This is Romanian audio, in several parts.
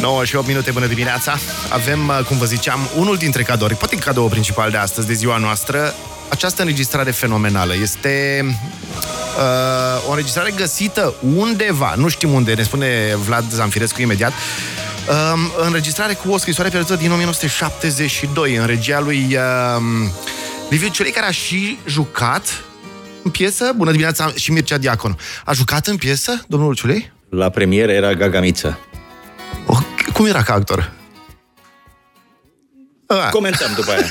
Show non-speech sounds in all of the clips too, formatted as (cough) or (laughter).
9 și 8 minute, bună dimineața. Avem, uh, cum vă ziceam, unul dintre cadouri, poate cadou principal de astăzi, de ziua noastră, această înregistrare fenomenală. Este uh, o înregistrare găsită undeva, nu știm unde, ne spune Vlad Zanfirescu imediat, uh, înregistrare cu o scrisoare pierdută din 1972, în regia lui uh, Liviu Ciolei, care a și jucat în piesă, bună dimineața, și Mircea Diaconu. A jucat în piesă, domnul Ciulei? La premieră era Gagamiță. Oh, cum era ca actor? Ah. Comentăm după aia.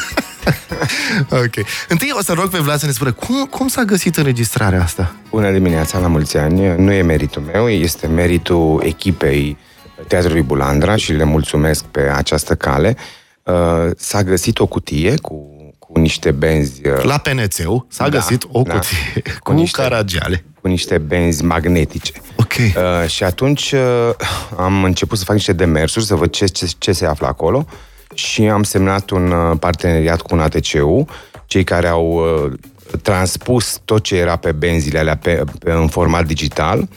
(laughs) ok. Întâi o să rog pe Vlad să ne spună cum, cum s-a găsit înregistrarea asta? Bună dimineața, la mulți ani. Nu e meritul meu, este meritul echipei Teatrului Bulandra și le mulțumesc pe această cale. Uh, s-a găsit o cutie cu cu niște benzi... Uh, la PNC-ul s-a da, găsit o da, cutie cu, cu niște, caragiale. Cu niște benzi magnetice. Ok. Uh, și atunci uh, am început să fac niște demersuri, să văd ce, ce, ce se află acolo și am semnat un uh, parteneriat cu un ATCU, cei care au uh, transpus tot ce era pe benzile alea pe, pe, în format digital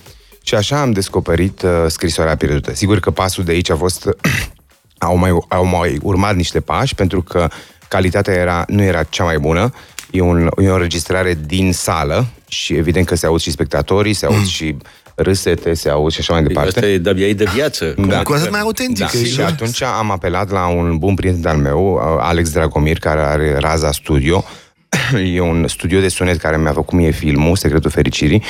și așa am descoperit uh, scrisoarea pierdută. Sigur că pasul de aici a fost... (clears throat) au, mai, au mai urmat niște pași, pentru că calitatea era, nu era cea mai bună, e, un, e o înregistrare din sală și evident că se aud și spectatorii, se aud mm. și râsete, se aud și așa mai departe. Asta e de de viață. Da. Cu atât mai autentic. Da. Și atunci am apelat la un bun prieten al meu, Alex Dragomir, care are Raza Studio, e un studio de sunet care mi-a făcut mie filmul, Secretul Fericirii.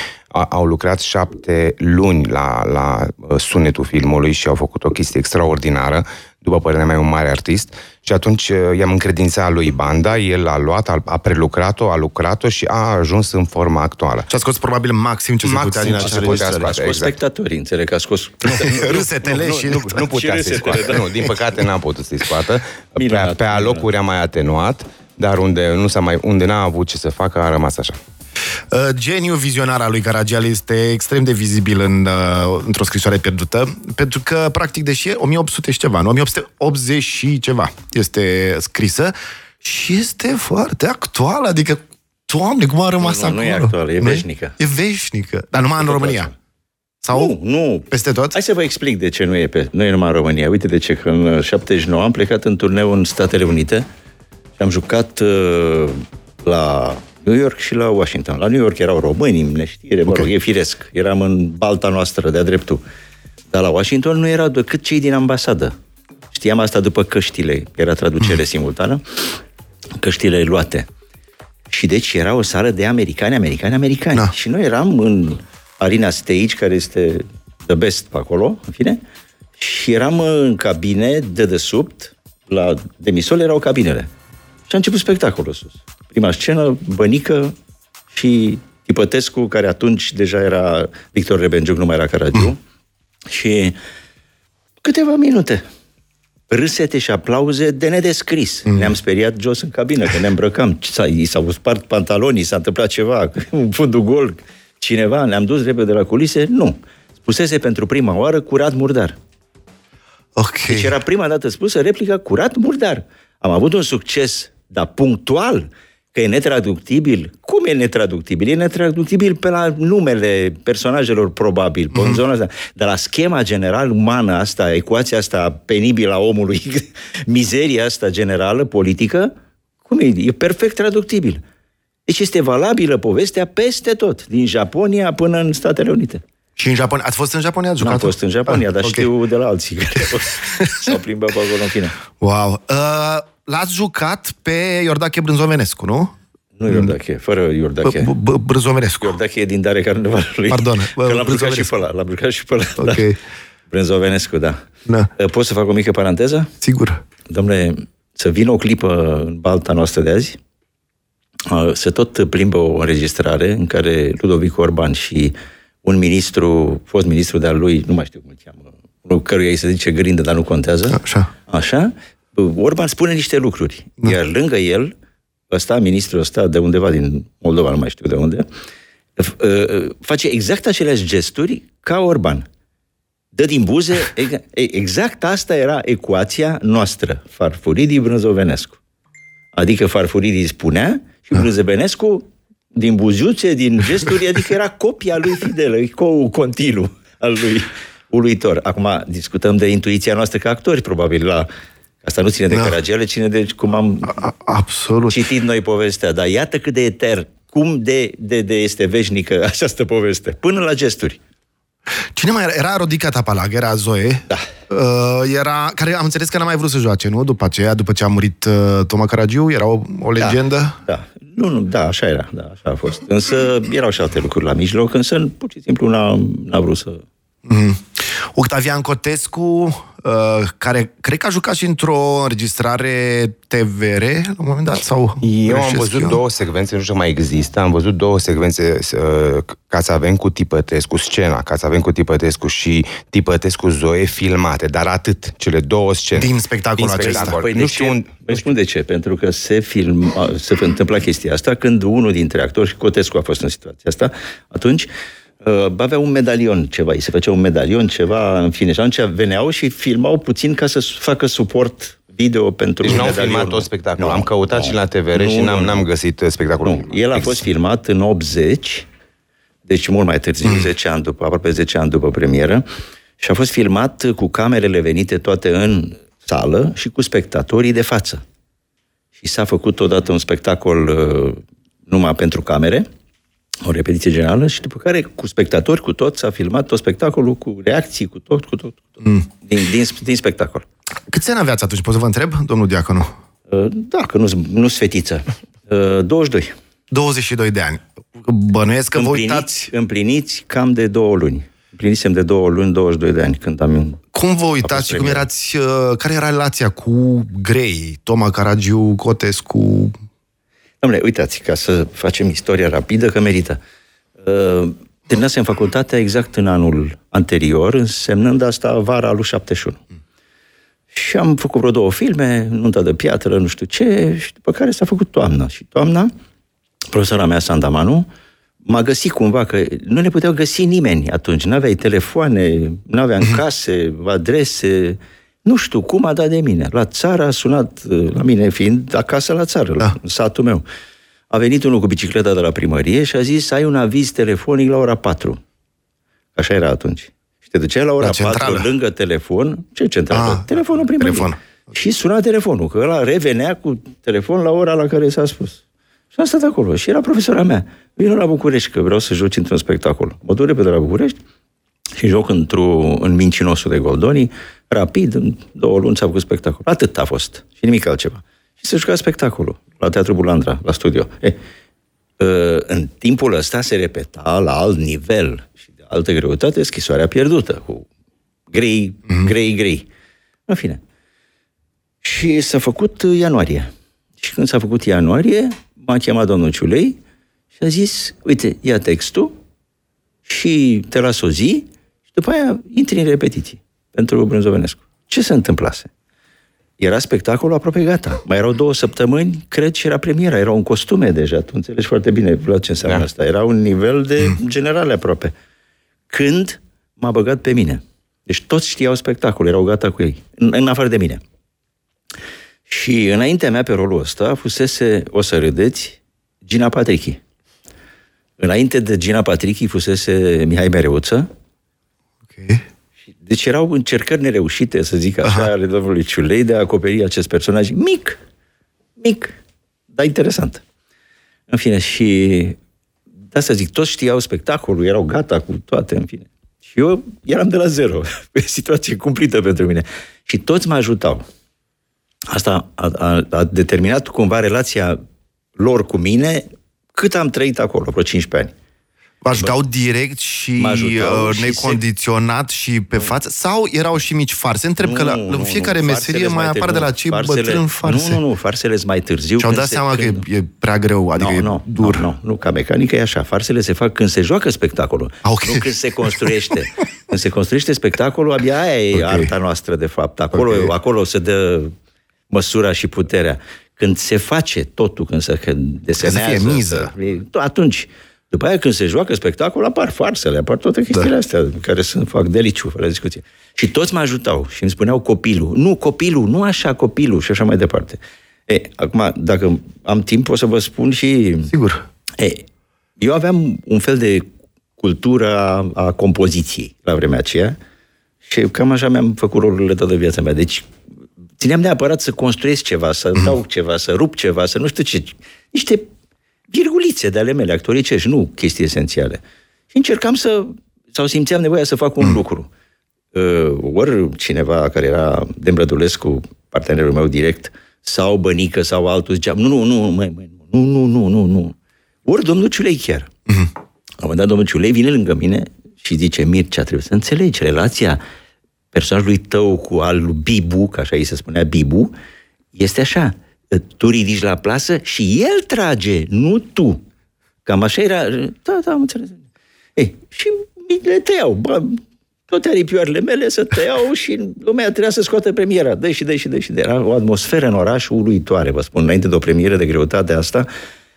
Au lucrat șapte luni la, la uh, sunetul filmului și au făcut o chestie extraordinară după părerea mea, un mare artist. Și atunci uh, i-am încredințat lui banda, el a luat, a, a prelucrat-o, a lucrat-o și a ajuns în forma actuală. Și a scos probabil maxim ce maxim se putea din acea înregistrare. A scos exact. spectatorii, înțeleg că a scos... (laughs) Râsetele (laughs) și... Nu, nu, nu putea să-i scoată. Da. Nu, din păcate n-am putut să-i scoată. Pe, pe alocuri a mai atenuat, dar unde, nu s-a mai, unde n-a avut ce să facă, a rămas așa. Uh, geniul vizionar al lui Caragiale este extrem de vizibil în, uh, într-o scrisoare pierdută, pentru că, practic, deși e 1800 și ceva, nu? 1880 și ceva este scrisă și este foarte actuală, adică Doamne, cum a rămas nu, acolo? Nu e actuală, e veșnică. E veșnică, dar numai în România. Sau nu, nu. peste tot? Hai să vă explic de ce nu e, pe, nu e numai în România. Uite de ce, că în 79 am plecat în turneu în Statele Unite și am jucat uh, la New York și la Washington. La New York erau români, neștire, okay. mă rog, e firesc. Eram în balta noastră, de-a dreptul. Dar la Washington nu erau decât cei din ambasadă. Știam asta după căștile, era traducere mm. simultană, căștile luate. Și deci era o sală de americani, americani, americani. Da. Și noi eram în Arena Stage, care este the best pe acolo, în fine, și eram în cabine de desubt, la demisol erau cabinele. Și a început spectacolul sus prima scenă, Bănică și Ipătescu, care atunci deja era Victor Rebenjuc, nu mai era Caragiu, mm. și câteva minute. Râsete și aplauze de nedescris. Mm. Ne-am speriat jos în cabină, că ne îmbrăcam. I s-au spart pantalonii, s-a întâmplat ceva, (laughs) în fundul gol, cineva, ne-am dus repede de la culise? Nu. Spusese pentru prima oară curat murdar. Ok. Deci era prima dată spusă replica curat murdar. Am avut un succes, dar punctual, Că e netraductibil? Cum e netraductibil? E netraductibil pe la numele personajelor probabil, pe mm-hmm. zona asta. Dar la schema general umană asta, ecuația asta penibilă a omului, (laughs) mizeria asta generală, politică, cum e? E perfect traductibil. Deci este valabilă povestea peste tot, din Japonia până în Statele Unite. Și în Japonia? Ați fost în Japonia? Ați jucat? am fost în Japonia, ah, dar okay. știu de la alții care (laughs) (laughs) s-au plimbat pe acolo în China. Wow! Uh, l-ați jucat pe Iordache Brânzovenescu, nu? Nu Iordache, fără Iordache. Brânzovenescu. Iordache e din Dare Carnevalului. Pardon. Că l-am brucat și pe ăla. L-am brucat și pe ăla. Ok. Da. Brânzovenescu, da. da. Pot să fac o mică paranteză? Sigur. Domnule, să vină o clipă în balta noastră de azi, se tot plimbă o înregistrare în care Ludovic Orban și un ministru, fost ministru de-al lui, nu mai știu cum îl cheamă, unul căruia îi se zice grindă, dar nu contează. Așa. Așa. Orban spune niște lucruri. Da. Iar lângă el, ăsta, ministrul ăsta, de undeva din Moldova, nu mai știu de unde, face exact aceleași gesturi ca Orban. Dă din buze, (laughs) exact asta era ecuația noastră, Farfuridii Brânzovenescu. Adică Farfuridii spunea și da. Brânzovenescu din buzuțe, din gesturi, adică era copia lui Fidel, ecou continuu al lui uluitor. Acum discutăm de intuiția noastră ca actori, probabil, la Asta nu ține de Da. Caragiale, ține de cum am A- Absolut. citit noi povestea, dar iată cât de eter, cum de, de, de este veșnică (laughs) această poveste, până la gesturi. Cine mai era? Era Rodica Tapalag, era Zoe. Da. Uh, era, care am înțeles că n-a mai vrut să joace, nu? După aceea, după ce a murit uh, Toma Caragiu, era o, o legendă. Da. Nu, nu, da, așa era, da, așa a fost. Însă erau și alte lucruri la mijloc, însă pur și simplu n-a, n-a vrut să... Mm. Octavian Cotescu, uh, care cred că a jucat și într-o înregistrare TVR la un moment dat, sau Eu am greșesc văzut eu? două secvențe, nu știu mai există, am văzut două secvențe uh, ca să avem cu Tipătescu, scena, ca să avem cu Tipătescu și Tipătescu Zoe filmate, dar atât, cele două scene. Din spectacolul Din acesta. spectacol. Păi nu de știu ce? un... Păi spun de ce. Pentru că se filma, se întâmpla chestia asta când unul dintre actori, și Cotescu a fost în situația asta, atunci uh, avea un medalion ceva, îi se făcea un medalion ceva, în fine, și atunci veneau și filmau puțin ca să facă suport video pentru Deci n-au medalionul. filmat tot spectacolul. Nu, am căutat nu. și la TVR Nu, și nu, n-am, nu. n-am găsit uh, spectacolul. Nu, el a fost filmat în 80, deci mult mai târziu, (clears throat) Mm. 10 ani după, aproape 10 ani după premieră, și a fost filmat cu camerele venite toate în sală și cu spectatorii de față. Și s-a făcut odată un spectacol uh, numai pentru camere, o repetiție generală, și după care cu spectatori, cu tot, s-a filmat tot spectacolul, cu reacții, cu tot, cu tot, cu tot Mm. din, din, din spectacol. Câți ani aveați atunci? Pot să vă întreb, domnul Diaconu? Uh, Da, că nu nu fetiță. Uh, 22. 22 de ani. Bănuiesc că vă împliniți, uitați... împliniți cam de două luni. Împlinisem de două luni, 22 de ani când am... Cum vă A uitați fost și cum premieră. erați... Uh, care era relația cu Grey, Toma Caragiu, Cotescu? Dom'le, uitați, ca să facem istoria rapidă, că merită. Uh, terminasem facultatea exact în anul anterior, însemnând asta vara lui 71. Și am făcut vreo două filme, Nunta de piatră, nu știu ce, și după care s-a făcut toamna. Și toamna, profesora mea, Sandamanu, m-a găsit cumva, că nu ne puteau găsi nimeni atunci. Nu aveai telefoane, nu aveam (laughs) case, adrese, nu știu cum a dat de mine. La țară a sunat, uh, la mine fiind acasă la țară, la satul meu. A venit unul cu bicicleta de la primărie și a zis, ai un aviz telefonic la ora 4. Așa era atunci. Și te duceai la ora La 4 centrală. lângă telefon. Ce centrală? Ah, telefonul primăriei. telefon. Și suna telefonul, că ăla revenea cu telefon la ora la care s-a spus. Și am stat acolo. Și era profesora mea. Vino la București, că vreau să joci într-un spectacol. Mă duc repede la București și joc într-o, în Mincinosul de Goldoni. Rapid, în două luni s-a făcut spectacol. Atât a fost. Și nimic altceva. Și se juca spectacolul la Teatrul Bulandra, la studio. E, în timpul ăsta se repeta la alt nivel și de altă greutate schisoarea pierdută, cu grei, mm-hmm. grei, grei. În fine. Și s-a făcut ianuarie. Și când s-a făcut ianuarie, m-a chemat domnul Ciulei și a zis, uite, ia textul și te las o zi și după aia intri în repetiții pentru Brânzovenescu. Ce se întâmplase? Era spectacolul aproape gata. Mai erau două săptămâni, cred, și era premiera. Erau în costume deja. Tu înțelegi foarte bine la ce înseamnă Da. asta. Era un nivel de generale aproape. Când m-a băgat pe mine. Deci toți știau spectacolul, erau gata cu ei, în, în afară de mine. Și înaintea mea pe rolul ăsta fusese, o să râdeți, Gina Patrichi. Înainte de Gina Patrichi fusese Mihai Mereuță, Ok. Deci erau încercări nereușite, să zic așa, Aha. ale domnului Ciulei de a acoperi acest personaj mic, mic, dar interesant. În fine, și de asta zic, toți știau spectacolul, erau gata cu toate, în fine. Și eu eram de la zero, (laughs) pe situație cumplită pentru mine. Și toți mă ajutau. Asta a, a, a determinat cumva relația lor cu mine cât am trăit acolo, vreo 15 ani. Vă ajutau direct și Mă ajutau uh, și necondiționat și pe față? Sau erau și mici farse? Întreb că la, în fiecare nu, meserie farsele mai sunt apar de la târziu. cei Farsele- bătrâni farse. Nu, nu, nu, farsele sunt mai târziu. Și-au când dat se seama că prind. e, e prea greu, adică nu, e nu, dur. Nu, nu, nu, ca mecanică e așa. Farsele se fac când se joacă spectacolul. Ah, ok. Nu când se construiește. (laughs) când se construiește spectacolul, abia aia e Ok. arta noastră, de fapt. Acolo, Ok. acolo se dă măsura și puterea. Când se face totul, când se când desenează... fie miză. e- Atunci, după aia când se joacă spectacol, apar farsele, apar toate chestiile Da. astea care sunt, fac deliciu, fără discuție. Și toți mă ajutau și îmi spuneau copilul. Nu, copilul, nu așa copilul și așa mai departe. E, acum, dacă am timp, o să vă spun și... Sigur. E, eu aveam un fel de cultură a, a compoziției la vremea aceea. Și cam așa mi-am făcut rolurile toată viața mea. Deci țineam neapărat să construiesc ceva, să dau ceva, să rup ceva, să nu știu ce. Niște virgulițe de ale mele actoricești, nu chestii esențiale. Și încercam să, sau simțeam nevoia să fac un lucru. Uh, ori cineva care era Dembrădulescu, partenerul meu direct, sau Bănică, sau altul, zicea, nu, nu, nu, măi, măi, nu, nu, nu, nu, nu. Ori domnul Ciulei chiar. Uh-huh. La un moment dat, domnul Ciulei vine lângă mine și zice, Mircea, trebuie să înțelegi relația personajului tău cu al lui Bibu, că așa îi se spunea Bibu, este așa, tu ridici la plasă și el trage, nu tu. Cam așa era, da, da, am înțeles. Ei, și le tăiau, bă, toate aripioarele mele să tăiau și lumea trebuia să scoată premiera. Dă și dă și dă și dă. Era o atmosferă în oraș uluitoare, vă spun, înainte de o premieră de greutate asta,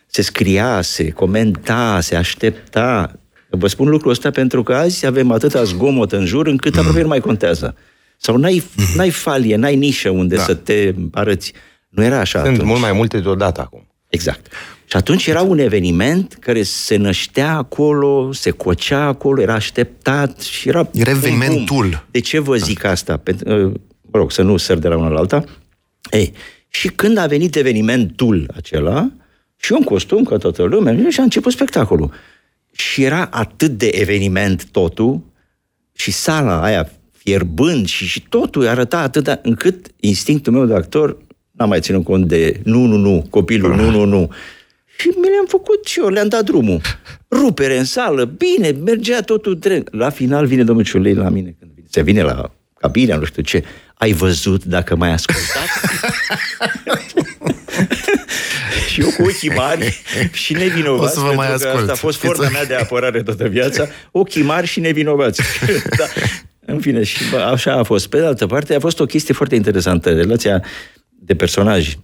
se scria, se comenta, se aștepta. Vă spun lucrul ăsta pentru că azi avem atâta zgomot în jur încât mm. aproape nu mai contează. Sau n-ai, mm. n-ai falie, n-ai nișă unde da. să te arăți. Nu era așa Sunt atunci. mult mai multe deodată acum. Exact. Și atunci era un eveniment care se năștea acolo, se cocea acolo, era așteptat și era... Era evenimentul. De ce vă zic asta? Pentru, uh, mă rog, să nu săr de la una la alta. Ei, și când a venit evenimentul acela, și eu în costum, ca toată lumea, și a început spectacolul. Și era atât de eveniment totul, și sala aia fierbând și, și totul arăta atât încât instinctul meu de actor n-a mai ținut cont de nu, nu, nu, copilul, nu, nu, nu. Și mi le-am făcut și eu, le-am dat drumul. Rupere în sală, bine, mergea totul drept. La final vine domnul Ciulei la mine, când se vine la cabina, nu știu ce. Ai văzut dacă mai ascultat? (laughs) și eu cu ochii mari și nevinovați. O să vă mai ascult. Asta a fost forma mea de apărare toată viața. Ochii mari și nevinovați. (laughs) da. În fine, și bă, așa a fost. Pe de altă parte, a fost o chestie foarte interesantă. Relația de personaj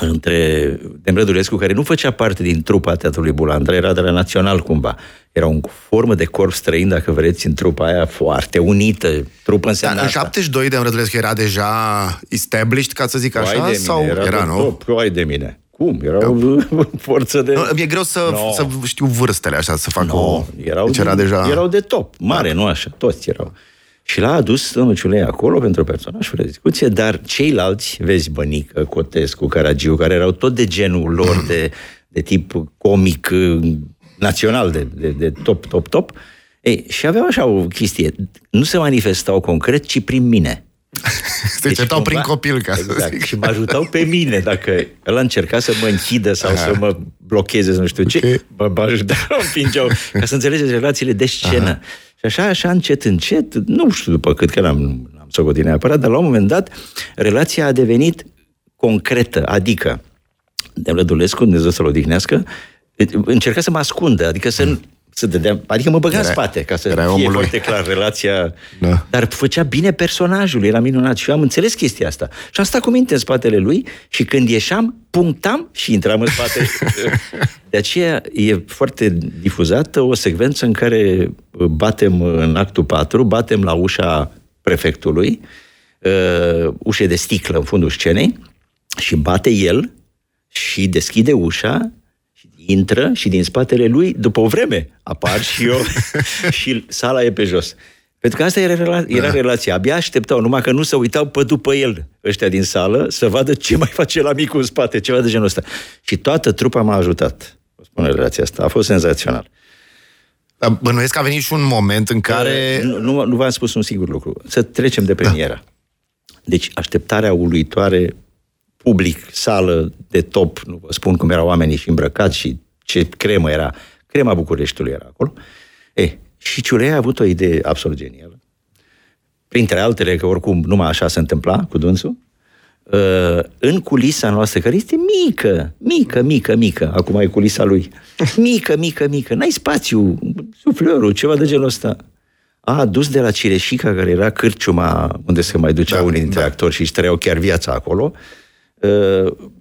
între Demrădulescu, care nu făcea parte din trupa Teatrului Bulandra, era de la Național cumva. Era o formă de corp străin, dacă vreți, în trupa aia foarte unită. Trupă înseamnă Dar în 72 Demrădulescu era deja established, ca să zic așa? Mine, sau era, era nu? Top, de mine. Cum? Era o (laughs) forță de... No, e greu să, no. să știu vârstele așa, să fac no. o... Erau, deci era de, deja... erau de top, mare, da. nu așa, toți erau. Și l-a adus domnul Ciulei acolo pentru personaj, fără discuție, dar ceilalți, vezi, Bănică, Cotescu, Caragiu, care erau tot de genul lor, de, de tip comic național, de, de, de top, top, top, ei, și aveau așa o chestie, nu se manifestau concret, ci prin mine. (laughs) Se deci, certau prin copil, ca exact, să zic. Și mă ajutau pe mine, dacă el a încercat să mă închidă sau Aha. să mă blocheze, să nu știu okay. ce, mă, mă ajutau, (laughs) împingeau, ca să înțelegeți relațiile de scenă. Aha. Și așa, așa, încet, încet, nu știu după cât, că n-am, n-am socotit neapărat, dar la un moment dat, relația a devenit concretă, adică Demlădulescu, Dumnezeu să-l odihnească, încerca să mă ascundă, adică să, mm să dădea, adică mă băga în spate, ca să fie omului. foarte clar relația, da. dar făcea bine personajul, era minunat și eu am înțeles chestia asta. Și am stat cu minte în spatele lui și când ieșeam, punctam și intram în spate. (laughs) De aceea e foarte difuzată o secvență în care batem în actul 4, batem la ușa prefectului, uh, ușe de sticlă în fundul scenei, și bate el și deschide ușa intră și din spatele lui, după o vreme, apar și eu (laughs) și sala e pe jos. Pentru că asta era, rela- era da. relația. Abia așteptau, numai că nu se uitau pe după el, ăștia din sală, să vadă ce mai face la micul în spate, ceva de genul ăsta. Și toată trupa m-a ajutat. O spun relația asta. A fost senzațional. Dar bănuiesc că a venit și un moment în care... Nu, nu, nu v-am spus un singur lucru. Să trecem de premiera. Da. Deci așteptarea uluitoare public, sală de top, nu vă spun cum erau oamenii și îmbrăcați și ce cremă era. Crema Bucureștiului era acolo. E, și Ciulei a avut o idee absolut genială. Printre altele, că oricum numai așa se întâmpla cu dânsul, uh, în culisa noastră, care este mică, mică, mică, mică, acum e culisa lui, (laughs) mică, mică, mică, n-ai spațiu, suflorul, ceva de genul ăsta. A adus de la Cireșica, care era cârciuma unde se mai duceau da, unii dintre da. actori și își trăiau chiar viața acolo, uh, Uh,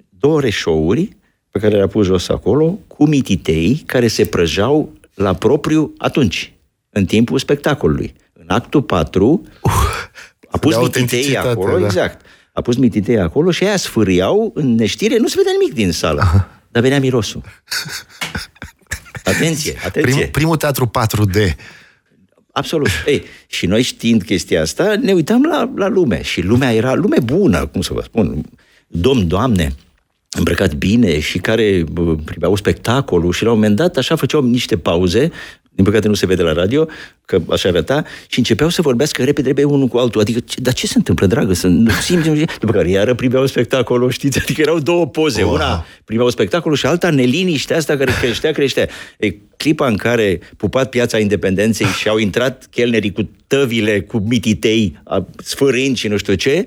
două reșouri pe care le-a pus jos acolo, cu mititei care se prăjeau la propriu atunci, în timpul spectacolului. În actul 4 uh, a pus mititei acolo, da. exact. A pus mititei acolo și aia sfâriau în neștire, nu se vedea nimic din sală, Aha. dar venea mirosul. Atenție, atenție. Prim, primul teatru 4D Absolut. Ei, și noi știind chestia asta, ne uitam la, la lume. Și lumea era lume bună, cum să vă spun. Domn, doamne, îmbrăcat bine și care bă, priveau spectacolul și la un moment dat așa făceau niște pauze din păcate nu se vede la radio, că așa arăta, și începeau să vorbească repede, repede unul cu altul. Adică, ce, dar ce se întâmplă, dragă? Să nu simțim... După care iară priveau spectacolul, știți? Adică erau două poze. Oh. Una priveau spectacolul și alta neliniștea asta care creștea, creștea. E, clipa în care pupat piața independenței și au intrat chelnerii cu tăvile, cu mititei, sfârâind și nu știu ce,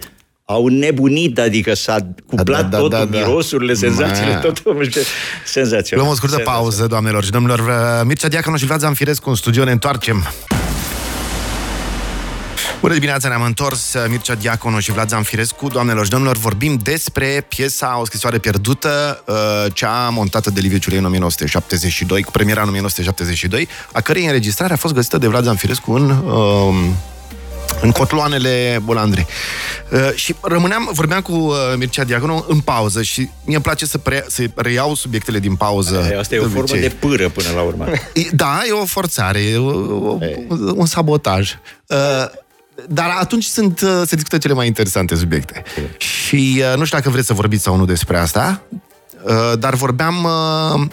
au nebunit, adică s-a cuplat da, da, totul, da, da. mirosurile, senzațiile, Ma. totul, senzațional. Luăm o scurtă pauză, doamnelor și domnilor. Mircea Diaconu și Vlad Zamfirescu în studio, ne întoarcem. Bună dimineața, ne-am întors Mircea Diaconu și Vlad Zamfirescu. Doamnelor și domnilor, vorbim despre piesa O scrisoare pierdută, uh, cea montată de Liviu Ciulei în 1972, cu premiera în 1972, a cărei înregistrare a fost găsită de Vlad Zamfirescu în uh, în cotloanele Bolandre. Uh, și rămâneam, vorbeam cu uh, Mircea Diaconu în pauză și mie îmi place să, pre, să reiau subiectele din pauză. Asta e o formă de pâră până la urmă. Da, e o forțare, e o, o, un sabotaj. Uh, dar atunci sunt, uh, se discută cele mai interesante subiecte. Și uh, nu știu dacă vreți să vorbiți sau nu despre asta, uh, dar vorbeam uh,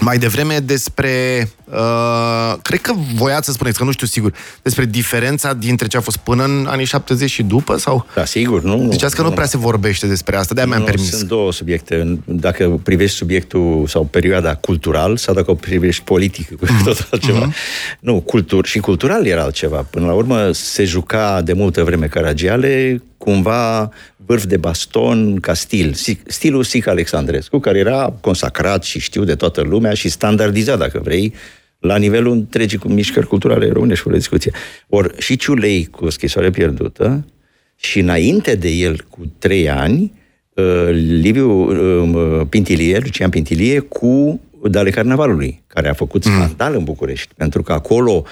mai devreme despre, uh, cred că voiați să spuneți, că nu știu sigur, despre diferența dintre ce a fost până în anii 70 și după? sau? Da, sigur, nu. Ziceați că nu, nu prea se vorbește despre asta, de-aia mi-am permis. Sunt două subiecte. Dacă privești subiectul sau perioada cultural sau dacă o privești politic, mm-hmm. (laughs) tot altceva. Mm-hmm. Nu, cultur și cultural era altceva. Până la urmă se juca de multă vreme Caragiale, cumva vârf de baston ca stil, stilul Sic Alexandrescu, care era consacrat și știu de toată lumea și standardizat, dacă vrei, la nivelul întregii cu mișcări culturale românești, fără discuție. Ori și Ciulei cu scrisoare pierdută și înainte de el cu trei ani, uh, Liviu uh, Pintilie, Lucian Pintilie, cu Dale Carnavalului, care a făcut mm. scandal mm. în București, pentru că acolo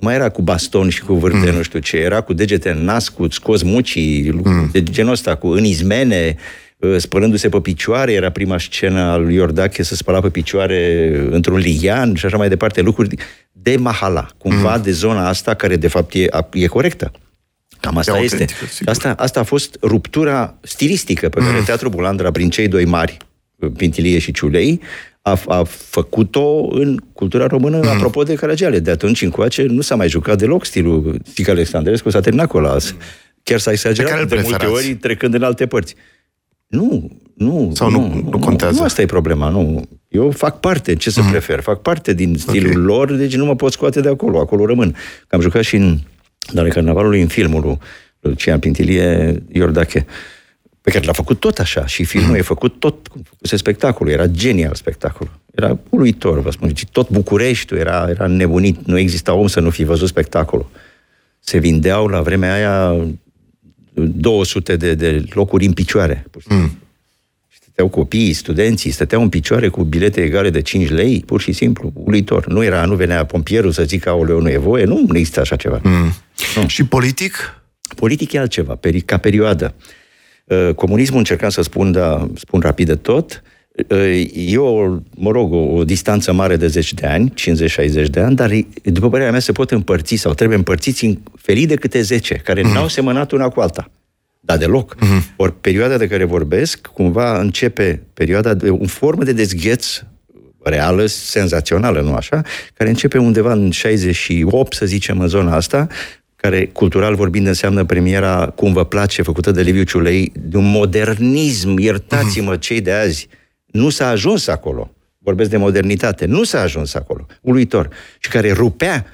mai era cu baston și cu vârte, mm. nu știu ce, era cu degete în nas, cu scos mucii, mm. de genul ăsta, cu în izmene, ă, spălându-se pe picioare, era prima scenă al lui Iordache să spăla pe picioare într-un lian și așa mai departe, lucruri de mahala, cumva mm. de zona asta care de fapt e, e corectă. Cam asta e este. Asta, asta a fost ruptura stilistică pe care mm. Teatrul Bulandra, prin cei doi mari, Pintilie și Ciulei, a, a făcut-o în cultura română, mm. apropo de Caragiale. De atunci încoace nu s-a mai jucat deloc stilul Tic Alexandrescu, s-a terminat cu ăla. Mm. Chiar s-a exagerat de multe ori trecând în alte părți. Nu, nu. Sau nu, nu, nu contează. Nu asta e problema, nu. Eu fac parte, ce să mm. prefer, fac parte din stilul okay. lor, deci nu mă pot scoate de acolo, acolo rămân. Că am jucat și în Dale Carnavalului, în filmul lui Lucian Pintilie, Iordache pe care l-a făcut tot așa și filmul e făcut tot cum făcuse spectacolul, era genial spectacolul. Era uluitor, vă spun, tot Bucureștiul era, era nebunit, nu exista om să nu fi văzut spectacolul. Se vindeau la vremea aia 200 de, de locuri în picioare. Mm. Stăteau copiii, studenții, stăteau în picioare cu bilete egale de 5 lei, pur și simplu, uluitor. Nu era, nu venea pompierul să zică, aoleu, nu e voie, nu, nu există așa ceva. Mm. Nu. Și politic? Politic e altceva, ca perioadă. Uh, comunismul, încercam să spun, da, spun rapid de tot, uh, e o, mă rog, o, o distanță mare de 10 de ani, 50-60 de ani, dar după părerea mea se pot împărți sau trebuie împărțiți în felii de câte 10, care mm. n-au semănat una cu alta. Da, deloc. Mm-hmm. Ori perioada de care vorbesc, cumva începe perioada de o formă de dezgheț reală, senzațională, nu așa, care începe undeva în 68, să zicem, în zona asta, care, cultural vorbind, înseamnă premiera Cum vă place, făcută de Liviu Ciulei, de un modernism, iertați-mă cei de azi, nu s-a ajuns acolo. Vorbesc de modernitate, nu s-a ajuns acolo. Uluitor. Și care rupea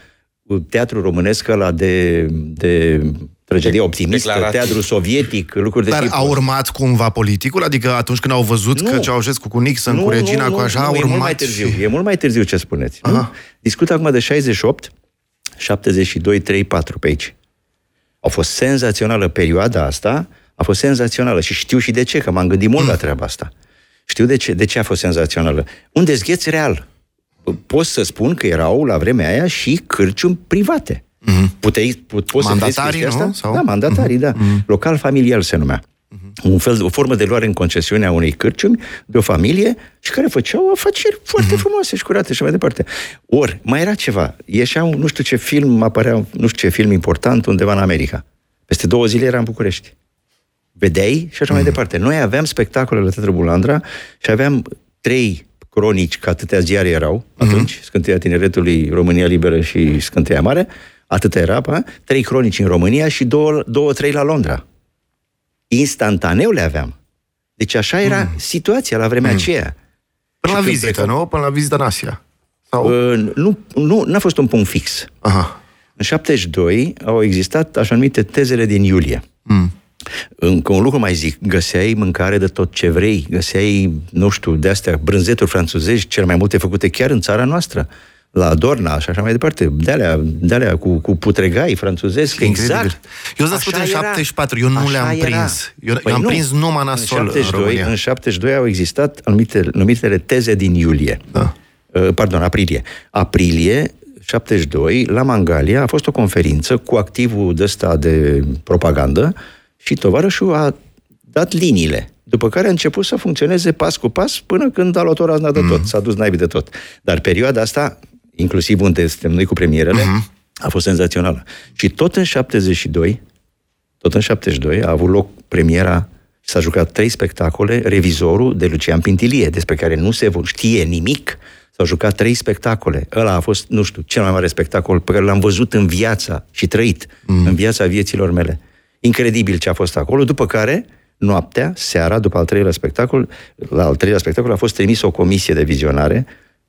teatrul românesc la de, de tragedie optimistă, Declarații. teatru sovietic, lucruri de Dar tip. a urmat cumva politicul? Adică atunci când au văzut nu. că Ceaușescu cu Nixon, nu, cu Regina, nu, cu așa, nu, a urmat... E mult mai târziu, e mult mai târziu ce spuneți. Nu? Discut acum de 68, 72, 3, 4 pe aici. A fost senzațională perioada asta, a fost senzațională și știu și de ce, că m-am gândit mult la treaba asta. Știu de ce, de ce a fost senzațională. Un dezgheț real. Pot să spun că erau la vremea aia și cârciumi private. Mm-hmm. Puteai, pu- poți mandatarii, să nu? Sau? Da, mandatarii, mm-hmm. da. Mhm. Local familial se numea. Mm-hmm. un fel, o formă de luare în concesiune a unei cârciumi, de o familie, și care făceau afaceri foarte uh-huh. frumoase și curate și mai departe. Ori, mai era ceva. Ieșea un, nu știu ce film, apărea nu știu ce film important undeva în America. Peste două zile era în București. Vedeai și așa uh-huh. mai departe. Noi aveam spectacole la Teatrul Bulandra și aveam trei cronici, că atâtea ziare erau uh-huh. atunci, Scânteia Tineretului, România Liberă și Scânteia Mare, atâtea era, pa? trei cronici în România și două, două, trei la Londra instantaneu le aveam. Deci așa era mm. situația la vremea mm. aceea. Până la vizită, plecăm... nu? Până la vizită în Asia. Sau... Uh, nu, nu, n-a fost un punct fix. Aha. În 72 au existat așa numite tezele din iulie. Mm. Încă un lucru mai zic, găseai mâncare de tot ce vrei, găseai, nu știu, de-astea brânzeturi franțuzești, cele mai multe făcute chiar în țara noastră la Dorna și așa mai departe, de-alea, de-alea cu, cu putregai franțuzesc, exact. Eu sunt în 74, eu nu așa le-am era. prins. Eu, păi eu am nu. prins numai nasol în 72, în, în 72 au existat anumite, numitele teze din iulie. Da. Uh, pardon, aprilie. Aprilie 72, la Mangalia, a fost o conferință cu activul de ăsta de propagandă și tovarășul a dat liniile după care a început să funcționeze pas cu pas până când a luat ora de tot, mm. s-a dus naibii de tot. Dar perioada asta inclusiv unde suntem noi cu premierele, uh-huh. a fost senzațională. Și tot în 72, tot în 72 a avut loc premiera și s-a jucat trei spectacole, Revizorul de Lucian Pintilie, despre care nu se știe nimic, S-au jucat trei spectacole. Ăla a fost, nu știu, cel mai mare spectacol pe care l-am văzut în viața și trăit mm. în viața vieților mele. Incredibil ce a fost acolo, după care, noaptea, seara, după al treilea spectacol, la al treilea spectacol a fost trimis o comisie de vizionare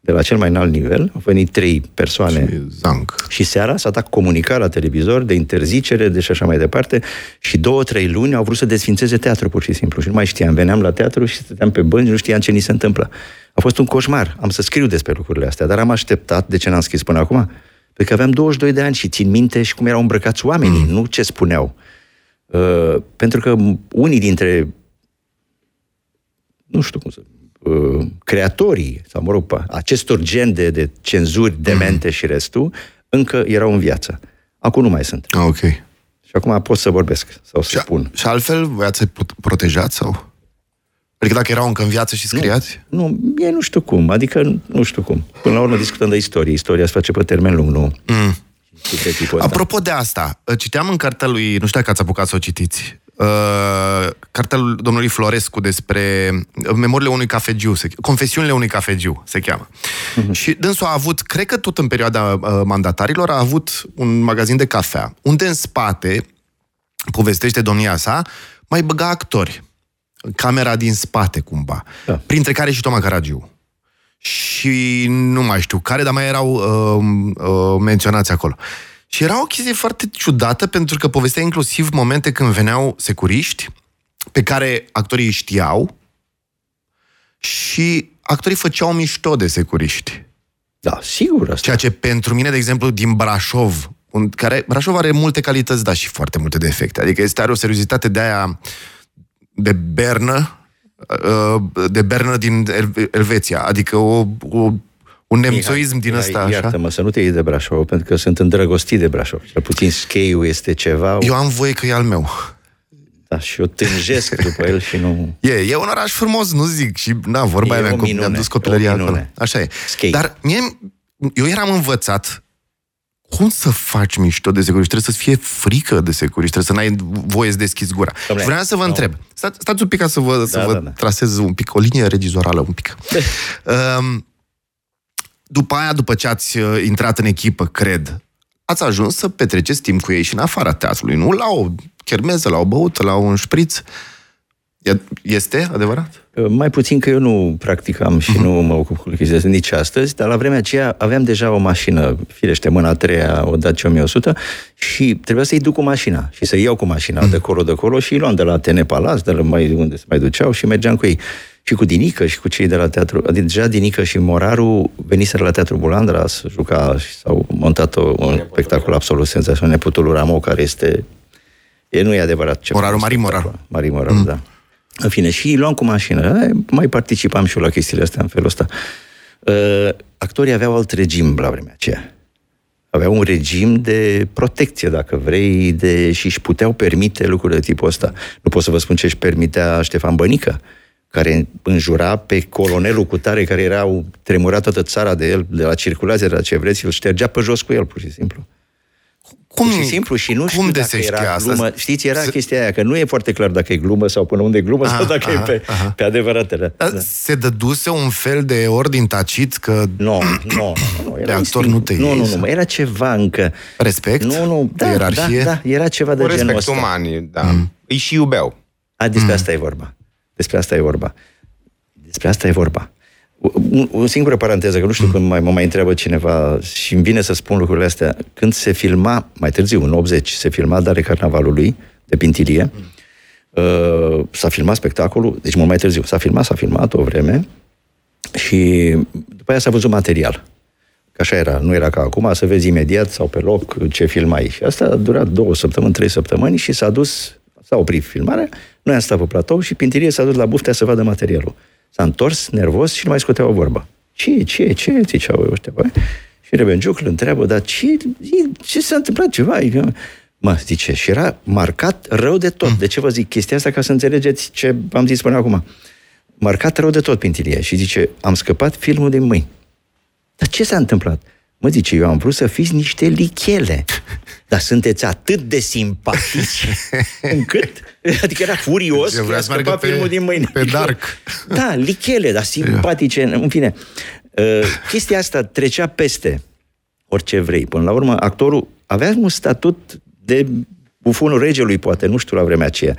de la cel mai înalt nivel, au venit trei persoane și, zanc. și seara s-a dat comunicat la televizor de interzicere, de și așa mai departe și două, trei luni au vrut să desfințeze teatru pur și simplu și nu mai știam, veneam la teatru și stăteam pe bănci, nu știam ce ni se întâmplă. A fost un coșmar, am să scriu despre lucrurile astea, dar am așteptat, de ce n-am scris până acum? Pentru că aveam 22 de ani și țin minte și cum erau îmbrăcați oamenii, mm. nu ce spuneau. Uh, pentru că unii dintre nu știu cum să Uh, creatorii, sau mă rog, acestor gen de, de cenzuri demente mm. și restul, încă erau în viață. Acum nu mai sunt. Ah, ok. Și acum pot să vorbesc sau să și, spun. Și altfel, voiați să protejați sau? Adică dacă erau încă în viață și scriați? Nu, nu, e nu știu cum, adică nu știu cum. Până la urmă discutăm de istorie. Istoria se face pe termen lung, nu? Mm. Apropo de asta, citeam în cartea lui, nu știu dacă ați apucat să o citiți, uh, cartea domnului Florescu despre uh, memoriile unui cafegiu, se, confesiunile unui cafegiu, se cheamă. Uh-huh. Și dânsul a avut, cred că tot în perioada uh, mandatarilor, a avut un magazin de cafea, unde în spate, povestește domnia sa, mai băga actori. Camera din spate, cumva. Da. Printre care și Toma Caragiu. Și nu mai știu care, dar mai erau uh, uh, menționați acolo. Și era o chestie foarte ciudată, pentru că povestea inclusiv momente când veneau securiști, pe care actorii știau, și actorii făceau mișto de securiști. Da, sigur asta. Ceea ce pentru mine, de exemplu, din Brașov, un, care Brașov are multe calități, dar și foarte multe defecte. Adică este are o seriozitate de aia de bernă, uh, de bernă din Elveția. Adică o, o un nemțoism din ăsta, așa? Iartă-mă, să nu te iei de Brașov, pentru că sunt îndrăgostit de Brașov. Cel puțin scheiul este ceva... Eu am voie că e al meu. Da, și eu tânjesc după el și nu... E, e un oraș frumos, nu zic, și na, vorba aia mea, mi-am dus copilăria acolo. Așa e. Schei. Dar mie, eu eram învățat cum să faci mișto de securiști? Trebuie să-ți fie frică de securiști, trebuie să n-ai voie să deschizi gura. Dom'le, Vreau să vă no. întreb. Stați, stați un pic ca să vă, da, să vă da, da. trasez un pic, o linie regizorală un pic. (laughs) um, după aia, după ce ați uh, intrat în echipă, cred, ați ajuns să petreceți timp cu ei și în afara teatrului, nu la o chermeză, la o băută, la un șpriț. Este adevărat? Uh, mai puțin că eu nu practicam și uh-huh. nu mă ocup cu chestia nici astăzi, dar la vremea aceea aveam deja o mașină, firește, mâna a treia, o Dacia 1100 și trebuia să-i duc cu mașina și să iau cu mașina uh-huh. de acolo, de acolo și luam de la Tene Palas, de la mai, unde se mai duceau și mergeam cu ei și cu Dinică și cu cei de la teatru. Adică deja Dinică și Moraru veniseră la Teatru Bulandra să juca și s-au montat o, un spectacol absolut senzațional. Neputul lui Ramo, care este... E, nu e adevărat ce... Moraru, Mari Moraru. Mari Moraru, mm. da. În fine, și luam cu mașină. Mai participam și eu la chestiile astea în felul ăsta. Uh, actorii aveau alt regim la vremea aceea. aveau un regim de protecție, dacă vrei, de, și își puteau permite lucruri de tipul ăsta. Nu pot să vă spun ce își permitea Ștefan Bănică, care înjura pe colonelul cu tare, care era tremurat toată țara de el, de la circulație, de la ce vreți, îl ștergea pe jos cu el, pur și simplu. Cum, și simplu și nu știu cum dacă era asta? glumă. Știți, era se... chestia aia, că nu e foarte clar dacă e glumă sau până unde e glumă aha, sau dacă aha, e pe, aha. pe adevăratele. Da. Se dăduse un fel de ordin tacit că... Nu, nu, nu. nu. Era actor nu te Nu, nu, nu, era ceva încă... Respect? Nu, nu, da, ierarhie? Da, da, era ceva de Cu genul ăsta. umani, da. Mm. Îi și iubeau. A, despre mm. asta e vorba. Despre asta e vorba. Despre asta e vorba. O, o singură paranteză, că nu știu mm. când mai, mă mai întreabă cineva și îmi vine să spun lucrurile astea. Când se filma, mai târziu, în 80, se filma Dare Carnavalului de Pintilie, mm. uh, s-a filmat spectacolul, deci mult mai târziu, s-a filmat, s-a filmat o vreme și după aia s-a văzut material. Că așa era, nu era ca acum, să vezi imediat sau pe loc ce filmai. Și asta a durat două săptămâni, trei săptămăni și s-a dus, s-a oprit filmarea, noi am stat pe platou și Pintilie s-a dus la buftea să vadă materialul. S-a întors, nervos și nu mai scotea o vorbă. Ce, ce, ce, ziceau ăștia, bă? Și Rebenjuc îl întreabă, dar ce, ce s-a întâmplat ceva? Mă, zice, și era marcat rău de tot. Mm. De ce vă zic chestia asta? Ca să înțelegeți ce am zis până acum. Marcat rău de tot Pintilie. Și zice, am scăpat filmul din mâini. Dar ce s-a întâmplat? Mă zice, eu am vrut să fiți niște lichele. Dar sunteți atât de simpatici (laughs) încât... Adică era furios că a scăpat pe, filmul din mâine. Pe Dark. Da, lichele, dar simpatice, în fine. Uh, chestia asta trecea peste orice vrei. Până la urmă, actorul avea un statut de bufonul regelui, poate, nu știu, la vremea aceea.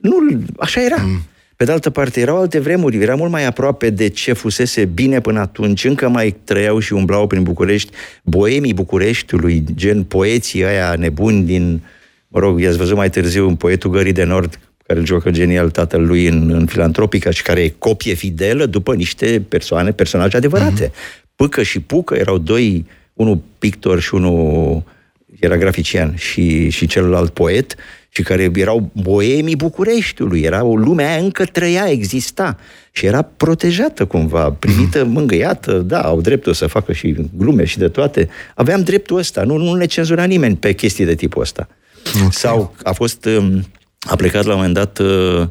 Nu, așa era. Mm. Pe de altă parte, erau alte vremuri, era mult mai aproape de ce fusese bine până atunci, încă mai trăiau și umblau prin București boemii Bucureștiului, gen poeții aia nebuni din, mă rog, i-ați văzut mai târziu un poetul Gării de Nord, care îl joacă genial tatăl lui în, în Filantropica și care e copie fidelă după niște persoane, personaje adevărate. Mm-hmm. Pâcă și Pucă erau doi, unul pictor și unul era grafician și, și celălalt poet, și care erau boemii Bucureștiului, era o lume aia încă trăia, exista și era protejată cumva, primită, mhm. mângâiată, da, au dreptul să facă și glume și de toate. Aveam dreptul ăsta, nu, nu ne cenzura nimeni pe chestii de tipul ăsta. Okay. Sau a fost, um, a plecat la un moment dat uh,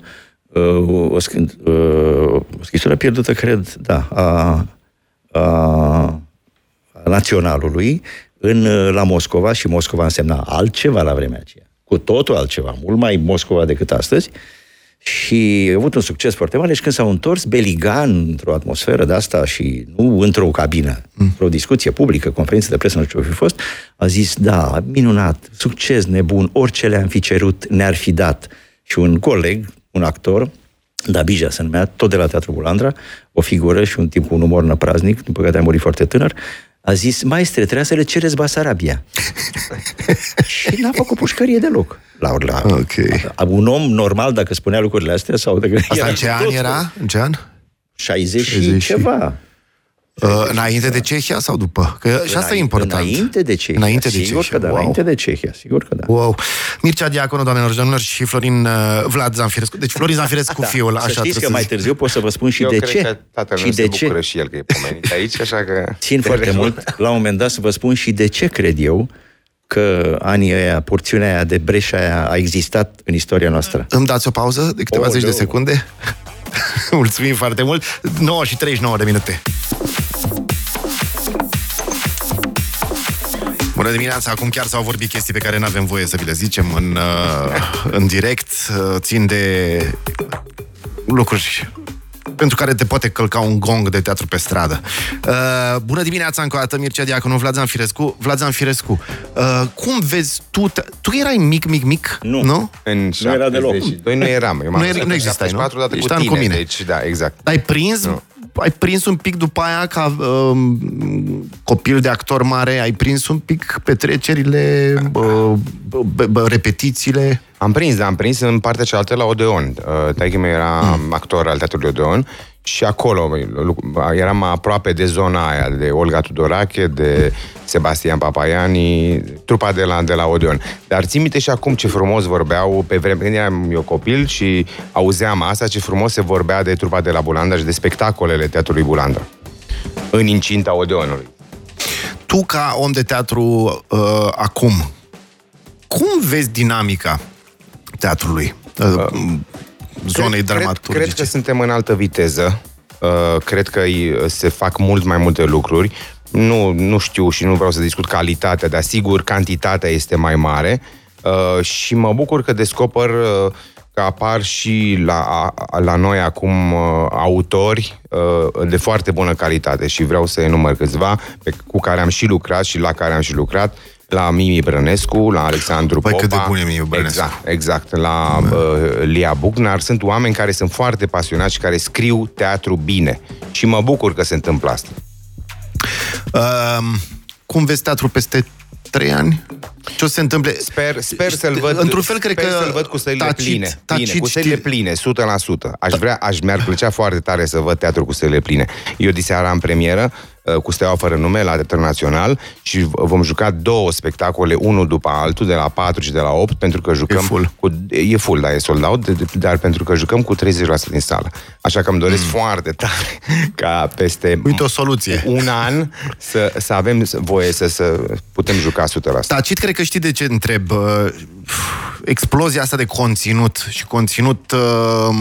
uh, o, uh, o scrisoare pierdută, cred, da, a, a, a naționalului în, la Moscova și Moscova însemna altceva la vremea aceea cu totul altceva, mult mai Moscova decât astăzi, și a avut un succes foarte mare și când s-au întors beligan într-o atmosferă de asta și nu într-o cabină, mm. într-o discuție publică, conferință de presă, nu știu ce fi fost, a zis, da, minunat, succes nebun, orice le-am fi cerut ne-ar fi dat. Și un coleg, un actor, Dabija se numea, tot de la Teatrul Bulandra, o figură și un tip cu un umor năpraznic, din păcate a murit foarte tânăr, a zis, maestre, trebuia să le cereți Basarabia. (laughs) și n-a făcut pușcărie deloc. La, la, okay. la, un om normal, dacă spunea lucrurile astea, sau dacă Asta în ce an era? În ce an? 60, 60 și ceva. Uh, înainte de Cehia sau după? Că și asta e important. Înainte de Cehia. Înainte de sigur Cehia. că da, wow. înainte de Cehia, sigur că da. Wow. Mircea Diaconu, doamnelor și domnilor, și Florin uh, Vlad Zanfirescu. Deci Florin Zanfirescu, da, fiul, așa Să știți că mai târziu pot să vă spun și Eu de cred ce. Că tatăl și de ce. și el că e pomenit aici, așa că... Țin foarte mult, la un moment dat, să vă spun și de ce cred eu că anii ăia, porțiunea aia de breșa aia a existat în istoria noastră. Îmi dați o pauză de câteva oh, zeci de secunde? (laughs) Mulțumim foarte mult. 9 și 39 de minute. Bună dimineața! Acum chiar s-au vorbit chestii pe care nu avem voie să vi le zicem în, uh, în direct. Uh, țin de lucruri pentru care te poate călca un gong de teatru pe stradă. Uh, bună dimineața încă o dată, Mircea Diaconu, Vlad Zanfirescu. Vlad Zanfirescu, uh, cum vezi tu? Te- tu erai mic, mic, mic? Nu. Nu, în nu era deloc. Noi nu eram. Eu nu, era, nu existai, nu? Ești cu tine, cu mine. Deci, da, exact. Ai prins nu ai prins un pic după aia ca um, copil de actor mare, ai prins un pic petrecerile, uh, repetițiile? Am prins, da, am prins în partea cealaltă la Odeon. Uh, Taică meu era mm. actor al Teatrului Odeon și acolo eram aproape de zona aia, de Olga Tudorache, de Sebastian Papaiani, trupa de la, de la Odeon. Dar țin minte și acum ce frumos vorbeau, pe vreme când eram eu copil și auzeam asta, ce frumos se vorbea de trupa de la Bulanda și de spectacolele Teatrului Bulanda în incinta Odeonului. Tu, ca om de teatru uh, acum, cum vezi dinamica teatrului? Uh, zonei cred, dramaturgice. Cred că suntem în altă viteză. Uh, cred că se fac mult mai multe lucruri. Nu, nu știu și nu vreau să discut calitatea, dar sigur cantitatea este mai mare. Uh, și mă bucur că descoper uh, că apar și la, la noi acum uh, autori uh, de foarte bună calitate și vreau să enumăr câțiva pe, cu care am și lucrat și la care am și lucrat la Mimi Brănescu, la Alexandru păi Popa. cât de bun e Mimi Brănescu. Exact, exact. La uh, Lia Bucnar. Sunt oameni care sunt foarte pasionați și care scriu teatru bine. Și mă bucur că se întâmplă asta. Uh, cum vezi teatru peste trei ani? Ce o să se întâmple? Sper, sper să-l văd, Într-un fel, cred sper că să-l văd cu stările tacit, pline. Tacit, pline cu stările pline, 100%. Aș vrea, aș, mi-ar plăcea foarte tare să văd teatru cu stările pline. Eu diseară am premieră uh, cu Steaua Fără Nume la Teatrul Național și vom juca două spectacole, unul după altul, de la 4 și de la 8, pentru că jucăm... E full. Cu, e full, da, e sold out, dar pentru că jucăm cu 30% din sală. Așa că îmi doresc mm. foarte tare (laughs) ca peste Uite o soluție. un an să, să avem voie să, să putem juca 100%. Tacit, cred că știi de ce întreb. Uh, Explozia asta de conținut și conținut uh,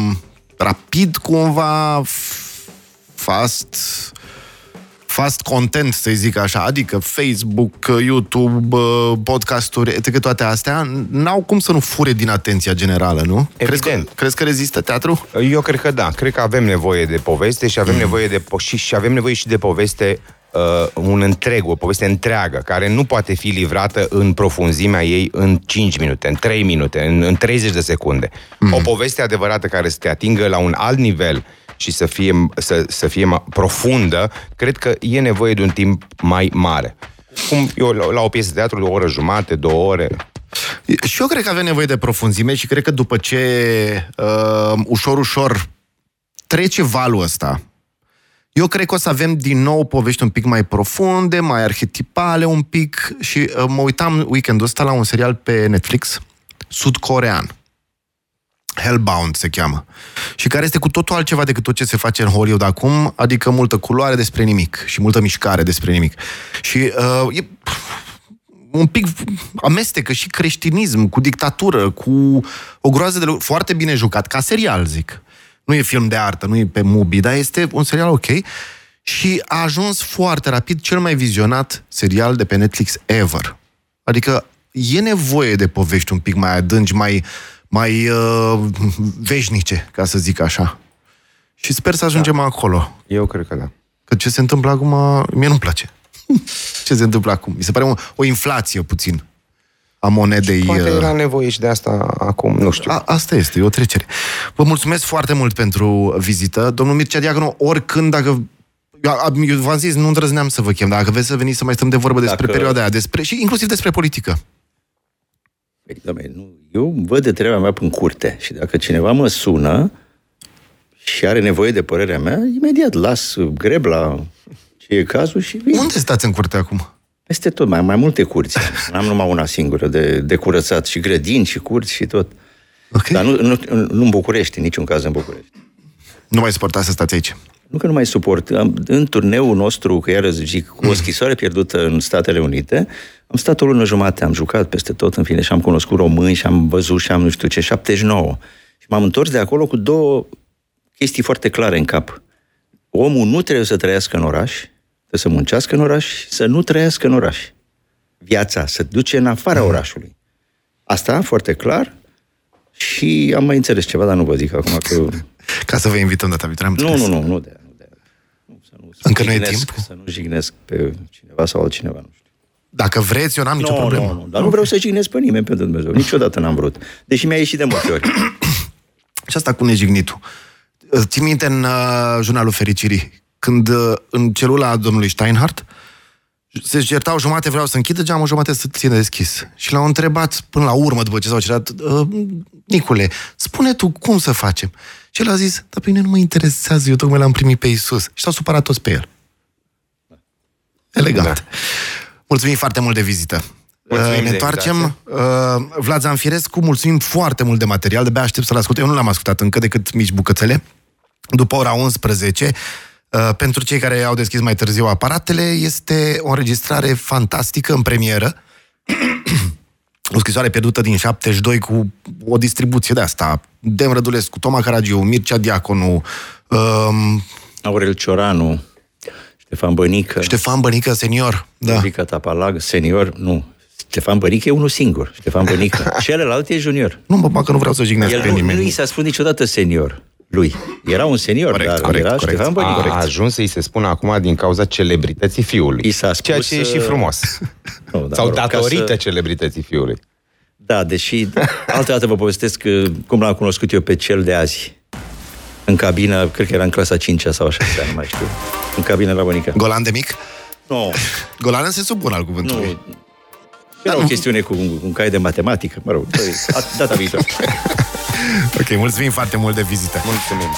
rapid cumva, f- fast, fast content, să zic așa, adică Facebook, YouTube, uh, podcasturi, etc. toate astea, n-au cum să nu fure din atenția generală, nu? Crezi că, Evident. crezi că rezistă teatru? Eu cred că da. Cred că avem nevoie de poveste și avem mm. nevoie de po- și, și avem nevoie și de poveste uh, un întreg, o poveste întreagă, care nu poate fi livrată în profunzimea ei în 5 minute, în 3 minute, în, în 30 de secunde. Mm. O poveste adevărată care să te atingă la un alt nivel și să fie, să, să fie ma- profundă, cred că e nevoie de un timp mai mare. Cum eu la, la o piesă de teatru, de o oră jumate, două ore, Și eu cred că avem nevoie de profunzime și cred că după ce uh, ușor, ușor trece valul ăsta, eu cred că o să avem din nou povești un pic mai profunde, mai arhetipale un pic și uh, mă uitam weekendul ăsta la un serial pe Netflix, sud-corean. Hellbound se cheamă. Și care este cu totul altceva decât tot ce se face în Hollywood acum, adică multă culoare despre nimic și multă mișcare despre nimic. Și uh, e un pic amestecă și creștinism, cu dictatură, cu o groază de lucruri. Foarte bine jucat, ca serial, zic. Nu e film de artă, nu e pe Mubi, dar este un serial ok. Și a ajuns foarte rapid cel mai vizionat serial de pe Netflix ever. Adică e nevoie de povești un pic mai adânci, mai, mai uh, veșnice, ca să zic așa. Și sper să ajungem da. acolo. eu cred că da. Că ce se întâmplă acum, mie nu-mi place. (laughs) ce se întâmplă acum? Mi se pare o, o inflație puțin a monedei. Poate uh, era nevoie și de asta acum, nu știu. a, asta este, e o trecere. Vă mulțumesc foarte mult pentru vizită. Domnul Mircea Diaconu, oricând, dacă... Eu, am- eu v-am zis, nu îndrăzneam să vă chem, dar dacă vreți să veniți să mai stăm de vorbă despre Dacă- perioada aia, despre, și inclusiv despre politică. Păi, doamne, nu, eu văd de treaba mea în curte și dacă cineva mă sună și are nevoie de părerea mea, imediat las grebla ce e cazul și vin. Unde stați în curte acum? Peste tot, mai, mai multe curți. N-am numai una singură de, de curățat și grădini și curți și tot. Ok. Dar nu, nu, nu în București, în niciun caz în București. Nu mai suportați să stați aici. Nu că nu mai suport. Am, în turneul nostru, că iară zic, cu o schisoare pierdută în Statele Unite, am stat o lună jumate, am jucat peste tot, în fine, și am cunoscut români și am văzut și am nu știu ce, 79. Și m-am întors de acolo cu două chestii foarte clare în cap. Omul nu trebuie să trăiască în oraș, trebuie să muncească în oraș și să nu trăiască în oraș. Viața se duce în afara orașului. Asta, foarte clar, și am mai înțeles ceva, dar nu vă zic acum că... Ca să vă invităm data viitoare. am Nu, înțeles. nu, nu, nu de nu de nu, să nu, să Încă nu e jignesc, timp? Să nu jignesc pe cineva sau altcineva, nu știu. Dacă vreți, eu n-am nicio Nu, problemă. nu, nu, dar nu vreau să jignesc pe nimeni, pentru Dumnezeu. Niciodată n-am vrut. Deși mi-a ieșit de multe ori. (coughs) Și asta cu nejignitul. Ții minte în uh, jurnalul Fericirii, când uh, în celula domnului Steinhardt se certau jumate vreau să închidă geamul, jumate să țină deschis. Și l-au întrebat până la urmă, după ce s-au cerat, uh, Nicule, spune tu cum să facem? Și el a zis, dar pe mine nu mă interesează, eu tocmai l-am primit pe Isus. Și s-au supărat toți pe el. Elegant. Da. Mulțumim foarte mult de vizită. Mulțumim Uh, ne de întoarcem. Uh, Vlad Zanfirescu, mulțumim foarte mult de material. De-abia aștept să-l ascult. Eu nu l-am ascultat încă decât mici bucățele. După ora 11, Uh, pentru cei care au deschis mai târziu aparatele, este o înregistrare fantastică în premieră. O scrisoare pierdută din 72 cu o distribuție de asta. Dem Rădulescu, Toma Caragiu, Mircea Diaconu, um, Aurel Cioranu, Ștefan Bănică, Ștefan Bănică, senior. Da. Vica Tapalag, senior, nu. Ștefan Bănică e unul singur, Ștefan Bănică. (laughs) Celălalt e junior. Nu mă bag că nu vreau să jignesc El pe nu, nimeni. nu i s-a spus niciodată senior lui. Era un senior, Corect, dar corect, era corect. Ștefan Bănică. A ajuns să-i se spună acum din cauza celebrității fiului. I s-a spus, Ceea ce e și uh, frumos. (laughs) Nu, da, Sau mă rog, ca datorită să- celebrității fiului. Da, deși altă dată vă povestesc uh, cum l-am cunoscut eu pe cel de azi. În cabină, cred că era în clasa 5 sau 6 nu mai știu. În cabină la Bănică. Golan de mic? Nu, Golan în sensul bun al cuvântului. nu. Era o chestiune cu un, un cai de matematică, mă rog, data viitoare. Ok, mulțumim foarte mult de vizită. Mulțumim.